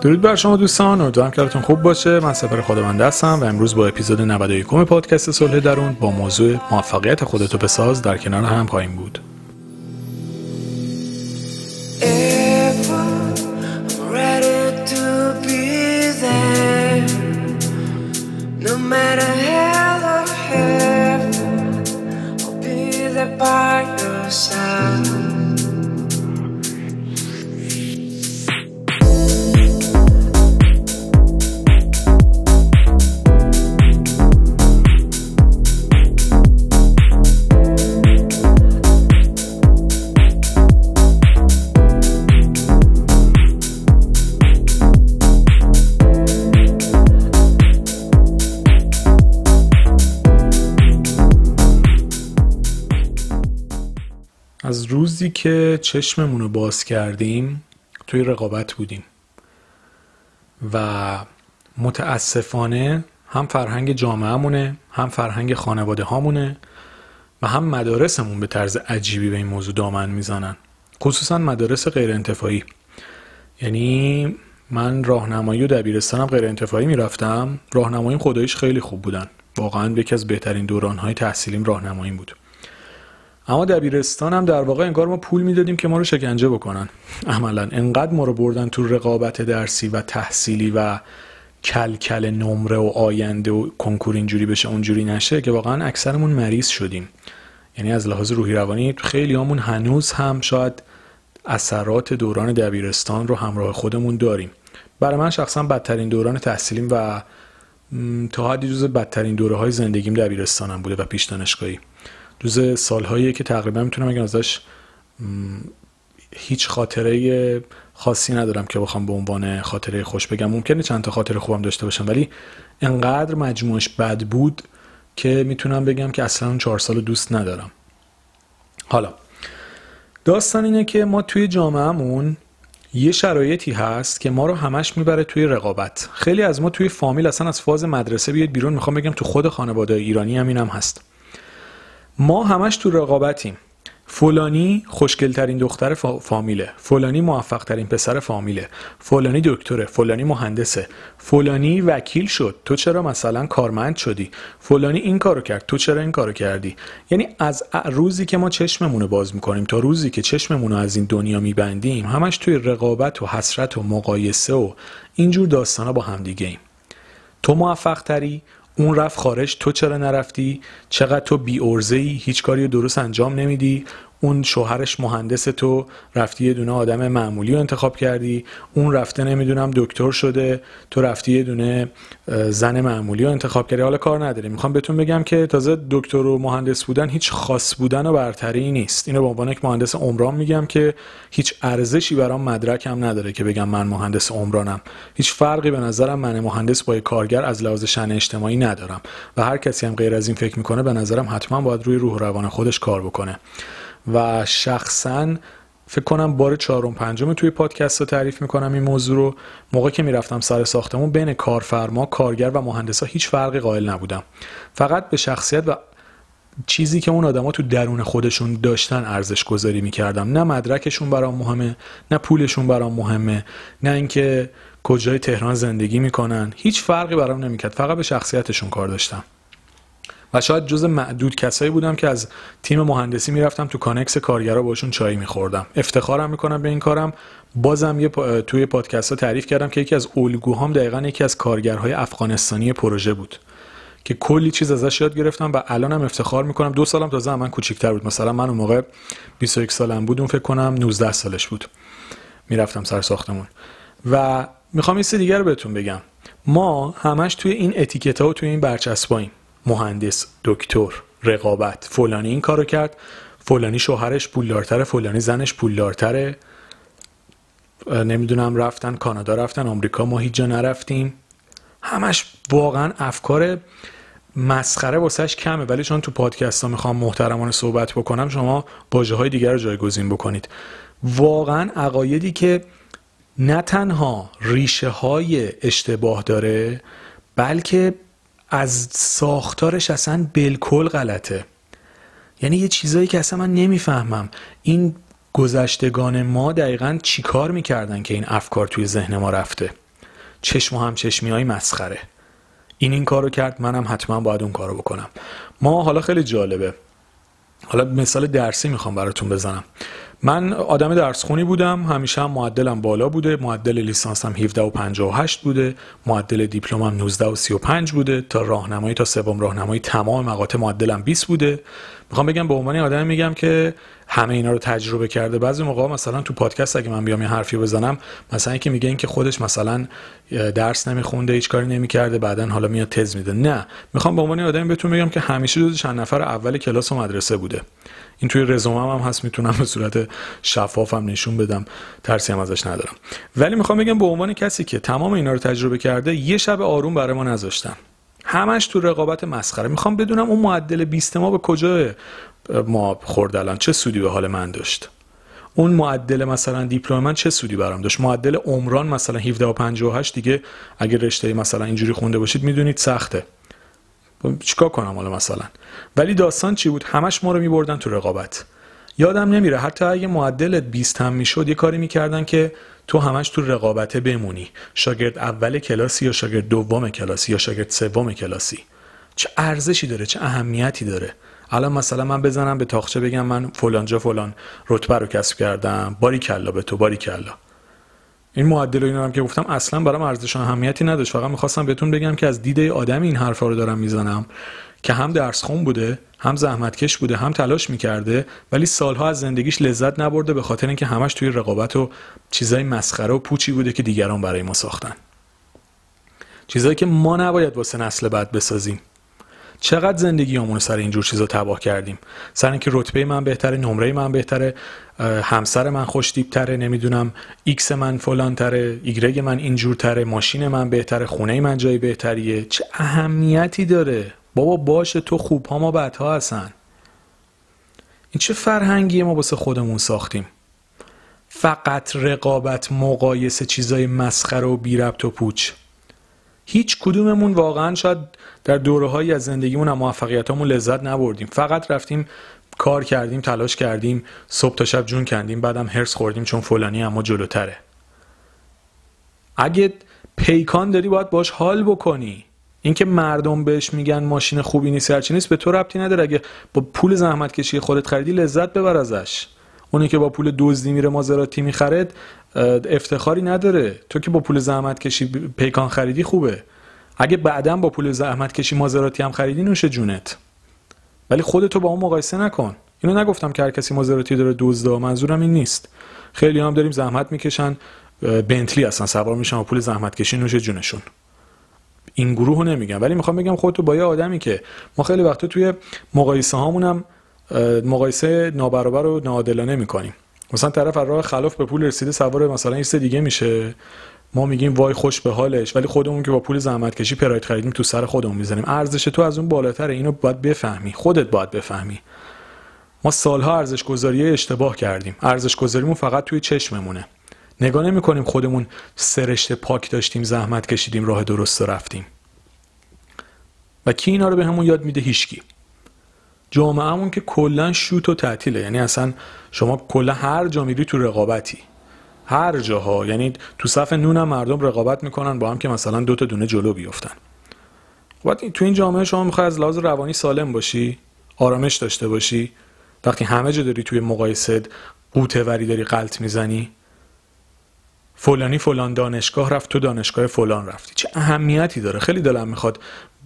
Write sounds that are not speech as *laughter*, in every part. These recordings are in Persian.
درود بر شما دوستان امیدوارم که خوب باشه. من سفر خودمنده هستم و امروز با اپیزود 91 پادکست صلح درون با موضوع موفقیت خودتو بساز در کنار هم خواهیم بود. از که چشممون رو باز کردیم توی رقابت بودیم. و متاسفانه هم فرهنگ جامعهمونه هم فرهنگ خانواده هامونه و هم مدارسمون به طرز عجیبی به این موضوع دامن می‌زنن. خصوصا مدارس غیر انتفاعی یعنی من راهنمایی و دبیرستانم غیر انتفاعی می‌رفتم. راهنماییم خدایش خیلی خوب بودن. واقعا یکی از بهترین دورانهای تحصیلیم راهنماییم بود. اما دبیرستان هم در واقع انگار ما پول می‌دادیم که ما رو شکنجه بکنن. عملا انقدر ما رو بردن تو رقابت درسی و تحصیلی و کلکل نمره و آینده و کنکور اینجوری بشه اونجوری نشه که واقعا اکثرمون مریض شدیم. یعنی از لحاظ روحی روانی خیلی همون هنوز هم شاید اثرات دوران دبیرستان رو همراه خودمون داریم. برای من شخصا بدترین دوران تحصیلیم و تا حدی جز بدترین دوره های زندگیم دبیرستانم بوده و پیش دانشگاهی. جز سالهایی که تقریبا می‌تونم اگر ازش هیچ خاطره خاصی ندارم که بخوام به عنوان خاطره خوش بگم. ممکنه چند تا خاطره خوبم داشته باشم ولی انقدر مجموعش بد بود که می‌تونم بگم که اصلا اون چهار سال دوست ندارم. حالا داستان اینه که ما توی جامعهمون یه شرایطی هست که ما رو همش می‌بره توی رقابت. خیلی از ما توی فامیل اصلا از فاز مدرسه بیاد بیرون. می‌خوام بگم تو خود خانواده ایرانی هم اینم هست. ما همش تو رقابتیم. فلانی خوشگلترین دختر فامیله. فلانی موفقترین پسر فامیله. فلانی دکتره. فلانی مهندسه. فلانی وکیل شد. تو چرا مثلا کارمند شدی؟ فلانی این کارو کرد. تو چرا این کارو کردی؟ یعنی از روزی که ما چشممون باز می‌کنیم تا روزی که چشممون رو از این دنیا میبندیم همش توی رقابت و حسرت و مقایسه و اینجور داستانا با همدیگه ایم تو موفق تری اون رفت خارج. تو چرا نرفتی؟ چقدر تو بی ای هیچ کاری درست انجام نمیدی. اون شوهرش مهندس تو رفتی یه دونه آدم معمولی رو انتخاب کردی. اون رفته نمی‌دونم دکتر شده تو رفتی یه دونه زن معمولی رو انتخاب کردی. حالا کار نداری. می‌خوام بهتون بگم که تازه دکتر و مهندس بودن هیچ خاص بودن و برتری نیست. اینو به عنوان یک مهندس عمران میگم که هیچ ارزشی برام مدرکم نداره که بگم من مهندس عمرانم. هیچ فرقی به نظرم من مهندس با کارگر از لحاظ شن اجتماعی ندارم. و هر کسی هم غیر از این فکر می‌کنه به نظرم حتما باید روی روح روان خودش کار بکنه. و شخصا فکر کنم بار چهارم پنجم توی پادکست رو تعریف می‌کنم این موضوع رو. موقع که می‌رفتم سر ساختمون بین کارفرما کارگر و مهندسا هیچ فرقی قائل نبودم. فقط به شخصیت و چیزی که اون آدما تو درون خودشون داشتن ارزش گذاری می‌کردم. نه مدرکشون برام مهمه نه پولشون برام مهمه نه اینکه کجای تهران زندگی می‌کنن. هیچ فرقی برام نمی‌کرد. فقط به شخصیتشون کار داشتم. و شاید جز معدود کسایی بودم که از تیم مهندسی می‌رفتم تو کانکس کارگرا باشون چای میخوردم. افتخارم می‌کنم به این کارم. بازم یه پا... توی پادکست ها تعریف کردم که یکی از الگوهام دقیقا یکی از کارگرهای افغانستانی پروژه بود که کلی چیز ازش یاد گرفتم و الانم افتخار می‌کنم. دو سالم تازه من کوچیک‌تر بود. مثلا من اون موقع 21 سالم بود اون فکر کنم 19 سالش بود. می‌رفتم سر ساختمون. و می‌خوام این دیگر رو بهتون بگم. ما همش توی این اتیکت ها و توی این برچسباییم. مهندس دکتر رقابت فلانی این کارو کرد. فلانی شوهرش پولدارتره فلانی زنش پولدارتره. نمی‌دونم رفتن کانادا رفتن آمریکا ما هیچ جا نرفتیم. همش واقعا افکار مسخره واسش کمه. ولی چون تو پادکست ها می‌خوام محترمانه صحبت بکنم شما باجه های دیگر رو جایگزین بکنید. واقعا عقایدی که نه تنها ریشه های اشتباه داره بلکه از ساختارش اصلا بالکل غلطه. یعنی یه چیزایی که اصلا من نمی‌فهمم. این گذشتگان ما دقیقا چیکار می‌کردن که این افکار توی ذهن ما رفته؟ چشم و همچشمی های مسخره. این این کارو کرد منم حتما باید اون کارو بکنم. ما حالا خیلی جالبه. حالا مثال درسی می‌خوام براتون بزنم. من آدم درس خونی بودم همیشه هم معدلم بالا بوده معدل لیسانسم 17 و 58 بوده معدل دیپلمم 19 و 35 بوده تا راهنمایی تا سوم راهنمایی تمام مقاطع معدلم 20 بوده. می‌خوام بگم به عنوان آدم میگم که همه اینا رو تجربه کرده. بعضی موقع مثلا تو پادکست اگه من بیام یه حرفی بزنم مثلا اینکه میگه اینکه خودش مثلا درس نمیخونده هیچ کاری نمی‌کرده بعدا حالا میاد تز میده. نه. می‌خوام به عنوان آدم بهتون بگم که همیشه جز چند نفر اول کلاس و مدرسه بوده. این توی رزومم هم هست می‌تونم به صورت شفافم نشون بدم. ترسی هم ازش ندارم. ولی می‌خوام بگم به عنوان کسی که تمام اینا رو تجربه کرده یه شب آروم برای ما نذاشتم همش تو رقابت مسخره. می‌خوام بدونم اون معدل 20 ما به کجا ما خورد الان؟ چه سودی به حال من داشت؟ اون معدل مثلا دیپلم من چه سودی برام داشت؟ معدل عمران مثلا 17 و 58 دیگه اگه رشته مثلا اینجوری خونده باشید می‌دونید سخته. چیکار کنم حالا مثلا؟ ولی داستان چی بود؟ همش ما رو میبردن تو رقابت. یادم نمیره حتی اگه معدلت 20 هم می‌شد یه کاری می‌کردن که تو همش تو رقابته بمونی. شاگرد اول کلاسی یا شاگرد دوم کلاسی یا شاگرد سوم کلاسی. چه ارزشی داره؟ چه اهمیتی داره؟ الان مثلا من بزنم به تاخچه بگم من فلانجا فلان رتبه رو کسب کردم. باری کلا به تو باری کلا. این معدل و اینا هم که گفتم اصلا برام ارزش و اهمیتی نداشت. فقط می‌خواستم بهتون بگم که از دیده آدم این حرفا رو دارم می‌زنم. که هم درس خون بوده هم زحمتکش بوده هم تلاش می‌کرده ولی سالها از زندگیش لذت نبرده به خاطر اینکه همش توی رقابت و چیزای مسخره و پوچی بوده که دیگران برای ما ساختن. چیزایی که ما نباید واسه نسل بعد بسازیم. چقدر زندگی رو سر اینجور چیزا تباه کردیم؟ سر اینکه رتبه من بهتره نمره من بهتره همسر من خوش تره نمی‌دونم X من فلان تره Y من اینجور تره ماشین من بهتره خونه من جای بهتریه. چه اهمیتی داره؟ بابا باشه تو خوب ها ما بدها هستن. این چه فرهنگی ما واسه خودمون ساختیم؟ فقط رقابت مقایسه چیزای مسخره و بی ربط و پوچ. هیچ کدوممون واقعا شاید در دوره از زندگیمون هم موفقیتامون لذت نبردیم. فقط رفتیم کار کردیم تلاش کردیم صبح تا شب جون کندیم بعدم هرس خوردیم چون فلانی اما جلوتره. اگه پیکان داری باید باش حال بکنی. اینکه مردم بهش میگن ماشین خوبی نیست هرچی نیست به تو ربطی نداره. اگه با پول زحمت کشی خودت خریدی لذت ببر ازش. اونی که با پول دزدی میره مازراتی می‌خرد افتخاری نداره. تو که با پول زحمت کشی پیکان خریدی خوبه. اگه بعدا با پول زحمت کشی مازراتی هم خریدی نوش جونت. ولی خودتو با اون مقایسه نکن. اینو نگفتم که هر کسی مازراتی داره دزده منظورم این نیست. خیلی هم داریم زحمت می‌کشن. بنتلی هستن سوار میشن و پول زحمت کشی نوش جونشون. این گروه رو نمیگم. ولی می‌خوام بگم خودتو با یه آدمی که ما خیلی وقتا توی مقایسه هامون مقایسه نابرابر و ناعادلانه می‌کنیم. مثلا طرف از راه خلاف به پول رسیده سوار مثلا این دیگه میشه. ما میگیم وای خوش به حالش. ولی خودمون که با پول زحمت کشی پراید خریدیم تو سر خودمون می‌زنیم ارزش تو از اون بالاتره. اینو باید بفهمی. خودت باید بفهمی. ما سالها ارزش گذاری اشتباه کردیم. ارزش گذاریمون فقط توی چشممونه. نگاه نمی کنیم خودمون سرشت پاک داشتیم زحمت کشیدیم راه درست رفتیم. و کی اینا رو به همون یاد میده؟ هیچکی. جامعهمون که کلا شوت و تعطیله. یعنی اصلا شما کلا هر جا میری تو رقابتی. هر جاها. یعنی تو صف نون مردم رقابت می‌کنن با هم که مثلا دو تا دونه جلو بیفتن. وقتی تو این جامعه شما می‌خوای از لحاظ روانی سالم باشی آرامش داشته باشی وقتی همه جا داری توی مقایسه قوته وری داری قلط می‌زنی فلانی فلان دانشگاه رفت تو دانشگاه فلان رفتی. چه اهمیتی داره؟ خیلی دلم می‌خواد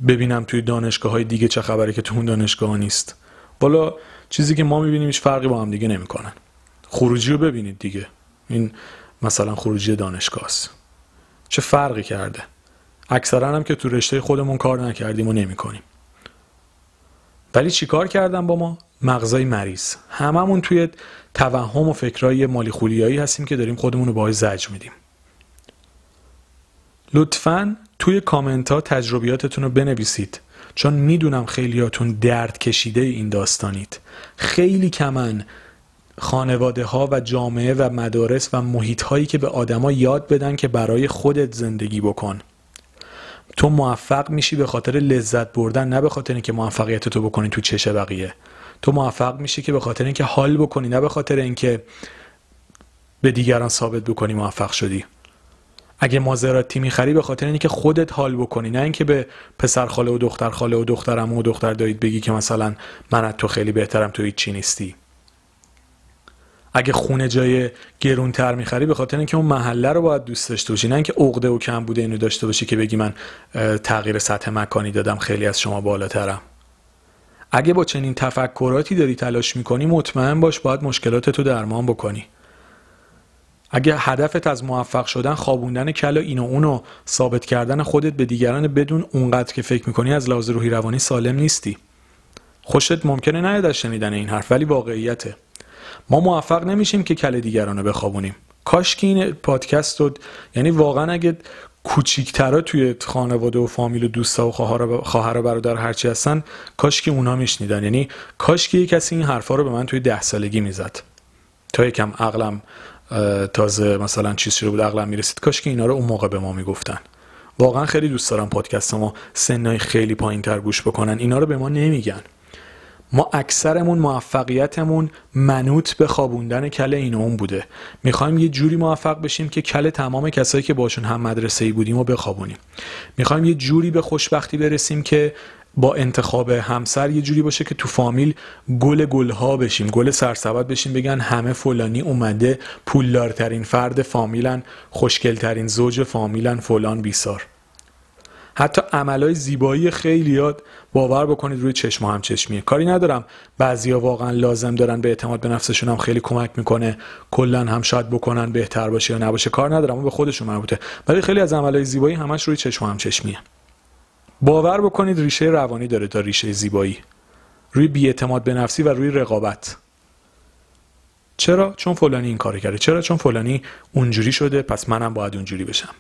ببینم توی دانشگاه های دیگه چه خبره که تو اون دانشگاه نیست. بالا چیزی که ما می‌بینیم هیچ فرقی با هم دیگه نمی‌کنن. خروجی رو ببینید دیگه. این مثلا خروجی دانشگاه است. چه فرقی کرده؟ اکثرا هم که تو رشته خودمون کار نکردیم و نمی‌کنیم. ولی چیکار کردن با ما؟ مغزای مریض. هممون توی توهم و فکرای مالی خولیایی هستیم که داریم خودمون رو باعث زج میدیم. لطفا توی کامنت ها تجربیاتتون رو بنویسید چون می‌دونم خیلیاتون درد کشیده این داستانید خیلی کمن خانواده ها و جامعه و مدارس و محیط هایی که به آدما یاد بدن که برای خودت زندگی بکن. تو موفق میشی به خاطر لذت بردن نه به خاطر اینکه موفقیت تو بکنی تو چش بقیه. تو موفق میشی که به خاطر اینکه حال بکنی نه به خاطر اینکه به دیگران ثابت بکنی موفق شدی. اگه مازراتی می‌خری به خاطر اینکه خودت حال بکنی نه اینکه به پسر خاله و دختر خاله و دخترم و دختر دایید بگی که مثلا من از تو خیلی بهترم تو هیچ چی نیستی. اگه خونه جای گرونتر می‌خری به خاطر اینکه اون محله رو باید دوست داشته باشی. نه اینکه عقده و کم بوده اینو داشته باشی که بگی من تغییر سطح مکانی دادم خیلی از شما بالاترم. اگه با چنین تفکراتی داری تلاش می‌کنی مطمئن باش باید مشکلات تو درمان بکنی. اگه هدفت از موفق شدن خوابوندن کلا این و اونو ثابت کردن خودت به دیگران بدون اونقدر که فکر می‌کنی از لحاظ روحی روانی سالم نیستی. خوشت ممکنه نیاد از شنیدن این حرف ولی واقعیته. ما موفق نمیشیم که کل دیگران رو بخوابونیم. کاش که این پادکست رو یعنی واقعا اگه کوچیکترا توی خانواده و فامیل و دوستا و خواهر و برادر هرچی هستن کاش که اونا میشنیدن. یعنی کاش که کسی این حرفا رو به من توی ده سالگی می‌زد. تا یکم عقلم تازه مثلا چیز شده بود عقلم می‌رسید. کاش که اینا رو اون موقع به ما می‌گفتن. واقعا خیلی دوست دارم پادکست ما سنای خیلی پایین تر گوش بکنن. اینا رو به ما نمیگن. ما اکثرمون موفقیتمون منوط به خوابوندن کل این اون بوده. می‌خوایم یه جوری موفق بشیم که کل تمام کسایی که باشون هم مدرسه ای بودیم و بخوابونیم. می‌خوایم یه جوری به خوشبختی برسیم که با انتخاب همسر یه جوری باشه که تو فامیل گل گلها بشیم گل سرسبد بشیم بگن همه فلانی اومده پولدارترین فرد فامیلن خوشگلترین زوج فامیلن فلان بیسار. حتی عملای زیبایی خیلیات باور بکنید روی چشم هم چشمیه. کاری ندارم. بعضیا واقعا لازم دارن به اعتماد به نفسشون هم خیلی کمک می‌کنه. کلا هم شاید بکنن بهتر باشه یا نباشه. کار ندارم اون به خودشون مربوطه. ولی خیلی از عملای زیبایی همش روی چشم هم چشمیه. باور بکنید ریشه روانی داره تا ریشه زیبایی. روی بیاعتماد به نفسی و روی رقابت. چرا؟ چون فلانی این کار کرده. چرا؟ چون فلانی اونجوری شده پس منم باید اونجوری بشم.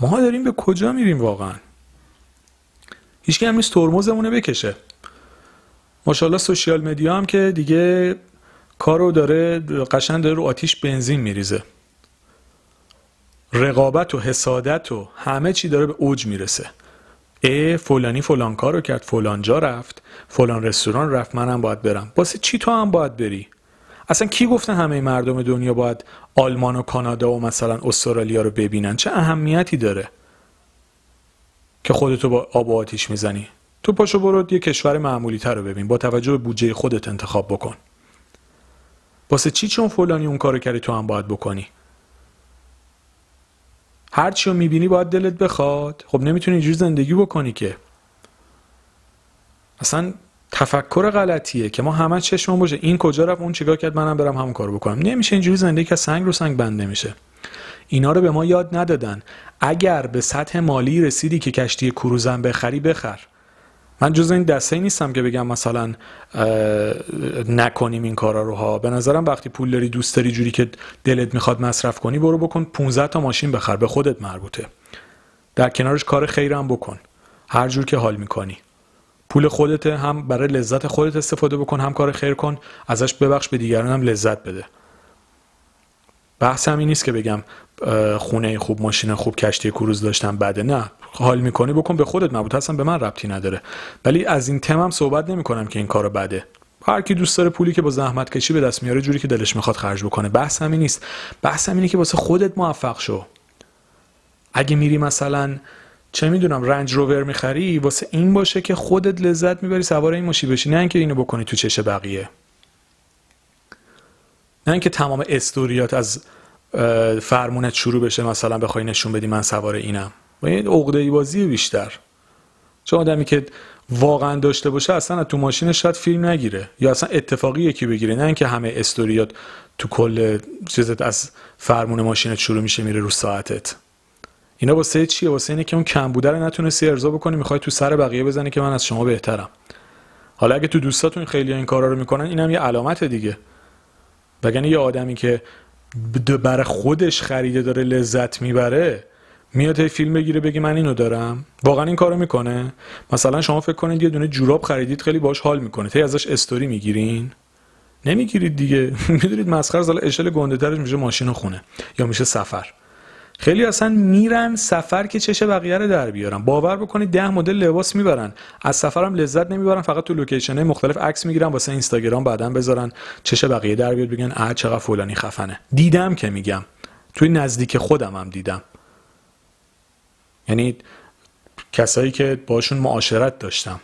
ما داریم به کجا میریم واقعا؟ هیچ هم نیست ترمزمونه بکشه. ماشاءالله سوشیال مدیا هم که دیگه کارو داره قشن داره رو آتیش بنزین میریزه. رقابت و حسادت و همه چی داره به اوج می‌رسه. ای فلانی فلان کارو کرد فلان جا رفت فلان رستوران رفت منم باید برم. واسه چی تو هم باید بری؟ اصلا کی گفته همه مردم دنیا باید آلمان و کانادا و مثلا استرالیا رو ببینن؟ چه اهمیتی داره که خودتو با آب و آتیش می‌زنی؟ تو پاشو برو یه کشور معمولی تر رو ببین. با توجه به بودجه خودت انتخاب بکن. واسه چی چون فلانی اون کارو کردی تو هم باید بکنی؟ هر چی رو می‌بینی باید دلت بخواد. خب نمی‌تونی اینجوری زندگی بکنی که. اصلا تفکر غلطیه که ما همه چشمون باشه. این کجا رفت؟ اون چیکار کرد؟ منم برم همون کارو بکنم. نمیشه اینجوری زندگی که سنگ رو سنگ بند نمیشه. اینا رو به ما یاد ندادن. اگر به سطح مالی رسیدی که کشتی کروزن بخری بخر. من جز این دسته نیستم که بگم مثلا نکنیم این کارا رو ها. به نظرم وقتی پول داری دوست داری جوری که دلت می‌خواد مصرف کنی برو بکن 15 تا ماشین بخر. به خودت مربوطه. در کنارش کار خیرم بکن. هر جور که حال می‌کنی. پول خودت هم برای لذت خودت استفاده بکن هم کار خیر کن ازش ببخش به دیگران هم لذت بده. بحث همین نیست که بگم خونه خوب ماشین خوب کشتی کروز داشتم بده نه. حال می‌کنی بکن به خودت مربوط هستن به من ربطی نداره. ولی از این تمم صحبت نمی‌کنم که این کارو بده. هر کی دوست داره پولی که با زحمت کشی به دست میاره جوری که دلش می‌خواد خرج بکنه. بحث همین نیست. بحث همینه که واسه خودت موفق شو. اگه میری مثلا چه می‌دونم رنج روور می‌خری واسه این باشه که خودت لذت می‌بری سوار این ماشین بشی. نه اینکه اینو بکنی تو چش بقیه. نه اینکه تمام استوریات از فرمونت شروع بشه مثلا بخوای نشون بدی من سوار اینم. با این عقده بازی بیشتر. چون آدمی که واقعا داشته باشه اصلا تو ماشینش شاید فیلم نگیره. یا اصلا اتفاقی یکی بگیره. نه اینکه همه استوریات تو کل چیزت از فرمون ماشینت شروع میشه میره رو ساعتت. اینا واسه چیه؟ واسه اینه که اون کم بوده رو نتونستی ارضا بکنی می‌خوای تو سر بقیه بزنی که من از شما بهترم. حالا اگه تو دوستاتون خیلی این کارا رو می‌کنن اینم یه علامت دیگه. وگرنه یه آدمی که برای خودش خریده داره لذت می‌بره میاد فیلم بگیره بگی من اینو دارم. واقعا این کارو می‌کنه. مثلا شما فکر کنید یه دونه جوراب خریدید خیلی باش حال می‌کنه هی ازش استوری می‌گیرین. نمی‌گیرید دیگه. *laughs* می‌دونید مسخره زال اشل گنده ترش میشه ماشین خونه یا میشه سفر. خیلی اصلا میرن سفر که چشه بقیه رو در بیارن. باور بکنید ده مدل لباس می‌برن. از سفرم لذت نمی‌برن فقط تو لوکیشن مختلف عکس می‌گیرن واسه اینستاگرام بعدا بذارن. چشه بقیه در بیاد بگن اه چقدر فلانی خفنه. دیدم که میگم. توی نزدیک خودم هم دیدم. یعنی کسایی که باشون معاشرت داشتم.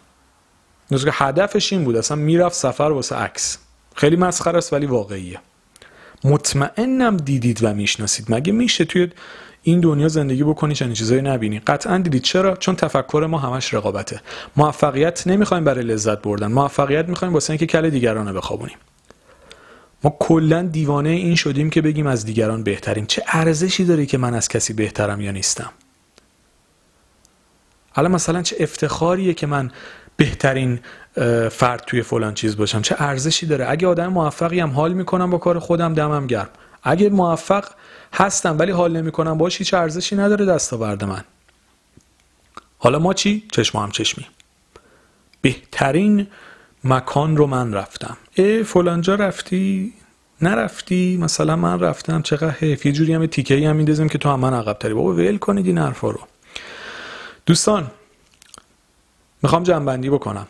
که هدفش این بود. اصلا می‌رفت سفر واسه عکس. خیلی مسخره است ولی واقعیه. مطمئنم دیدید و می‌شناسید. مگه میشه توی این دنیا زندگی بکنی چنین چیزایی نبینی؟ قطعا دیدید. چرا؟ چون تفکر ما همش رقابته. موفقیت نمی‌خوایم برای لذت بردن. موفقیت می‌خوایم واسه اینکه کل دیگران رو بخوابونیم. ما کلا دیوانه این شدیم که بگیم از دیگران بهتریم. چه ارزشی داره که من از کسی بهترم یا نیستم؟ حالا مثلا چه افتخاریه که من بهترین فرد توی فلان چیز باشم چه ارزشی داره؟ اگه آدم موفقی هم حال می‌کنم با کار خودم دمم گرم. اگه موفق هستم ولی حال نمی‌کنم باش هیچ ارزشی نداره دستاورد من. حالا ما چی؟ چشم هم چشمی. بهترین مکان رو من رفتم. ای فلانجا رفتی؟ نرفتی؟ مثلا من رفتم چقدر حیف. یه جوری هم تیکه هم میندازیم که تو هم من عقب تری بابا ول کنید این حرفا رو. دوستان می‌خوام جنبندی بکنم.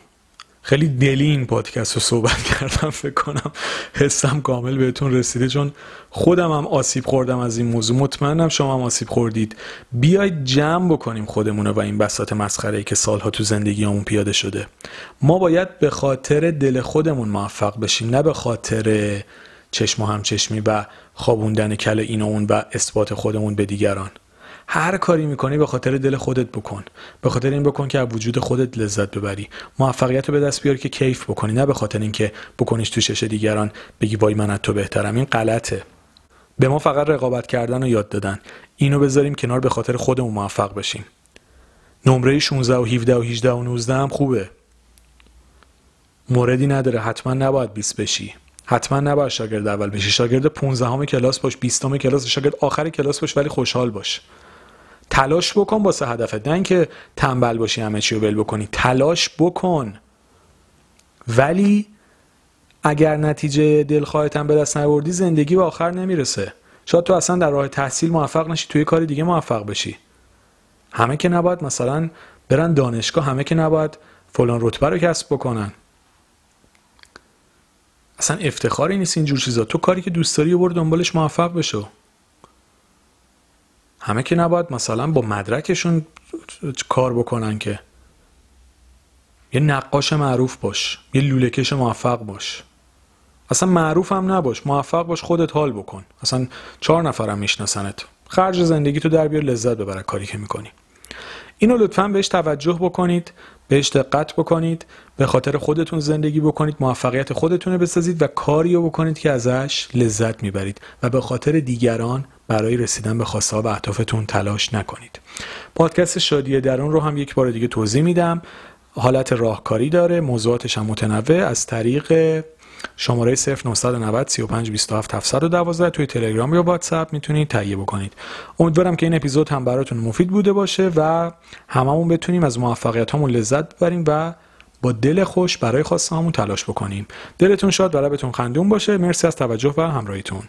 خیلی دلی این پادکست رو صحبت *laughs* کردم فکر کنم حسم کامل بهتون رسیده چون خودم هم آسیب خوردم از این موضوع. مطمئنم شما هم آسیب خوردید. بیاید جمع بکنیم خودمونه و این بساط مسخره که سالها تو زندگی همون پیاده شده. ما باید به خاطر دل خودمون موفق بشیم نه به خاطر چشم و همچشمی و خوابوندن کل این و اون و اثبات خودمون به دیگران. هر کاری می‌کنی به خاطر دل خودت بکن. به خاطر این بکن که از وجود خودت لذت ببری. موفقیت رو به دست بیار که کیف بکنی نه به خاطر اینکه بکنیش تو شش دیگران بگی وای من از تو بهترم. این غلطه. به ما فقط رقابت کردن رو یاد دادن. اینو بذاریم کنار به خاطر خودمون موفق بشیم. نمره 16 و 17 و 18 و 19 هم خوبه. موردی نداره. حتما نباید 20 بشی. حتما نباید شاگرد اول بشی. شاگرد 15 کلاس باش 20 کلاس شاگرد آخر کلاس باش ولی خوشحال باش. تلاش بکن واسه هدفت. نه اینکه تنبل باشی همه چی رو ول بکنی. تلاش بکن. ولی اگر نتیجه دلخواهت هم به دست نبردی زندگی به آخر نمی‌رسه. شاید تو اصلا در راه تحصیل موفق نشی توی کار دیگه موفق بشی. همه که نباید مثلا برن دانشگاه همه که نباید فلان رتبه رو کسب بکنن. اصلا افتخاری نیست اینجور چیزا. تو کاری که دوست داری برو دنبالش موفق بشو. همه که نباید مثلا با مدرکشون کار بکنن که یه نقاش معروف باش یه لولکش موفق باش. اصلا معروف هم نباش موفق باش خودت حال بکن. اصلا چهار نفرم میشناسنت. خرج زندگی تو در بیار لذت ببره کاری که می‌کنی. اینو لطفا بهش توجه بکنید بهش دقت بکنید به خاطر خودتون زندگی بکنید موفقیت خودتون رو بسازید و کاری رو بکنید که ازش لذت می‌برید. و به خاطر دیگران برای رسیدن به خواسته و اهدافتون تلاش نکنید. پادکست شادی درون رو هم یک بار دیگه توضیح میدم. حالت راهکاری داره موضوعاتش هم متنوع. از طریق شماره 0990 35 27 712 توی تلگرام یا واتساپ می‌تونید تهیه بکنید. امیدوارم که این اپیزود هم براتون مفید بوده باشه و هممون بتونیم از موفقیت لذت ببریم و با دل خوش برای خواسته همون تلاش بکنیم. دلتون شاد و لبتون خندون باشه. مرسی از توجه و همراهیتون.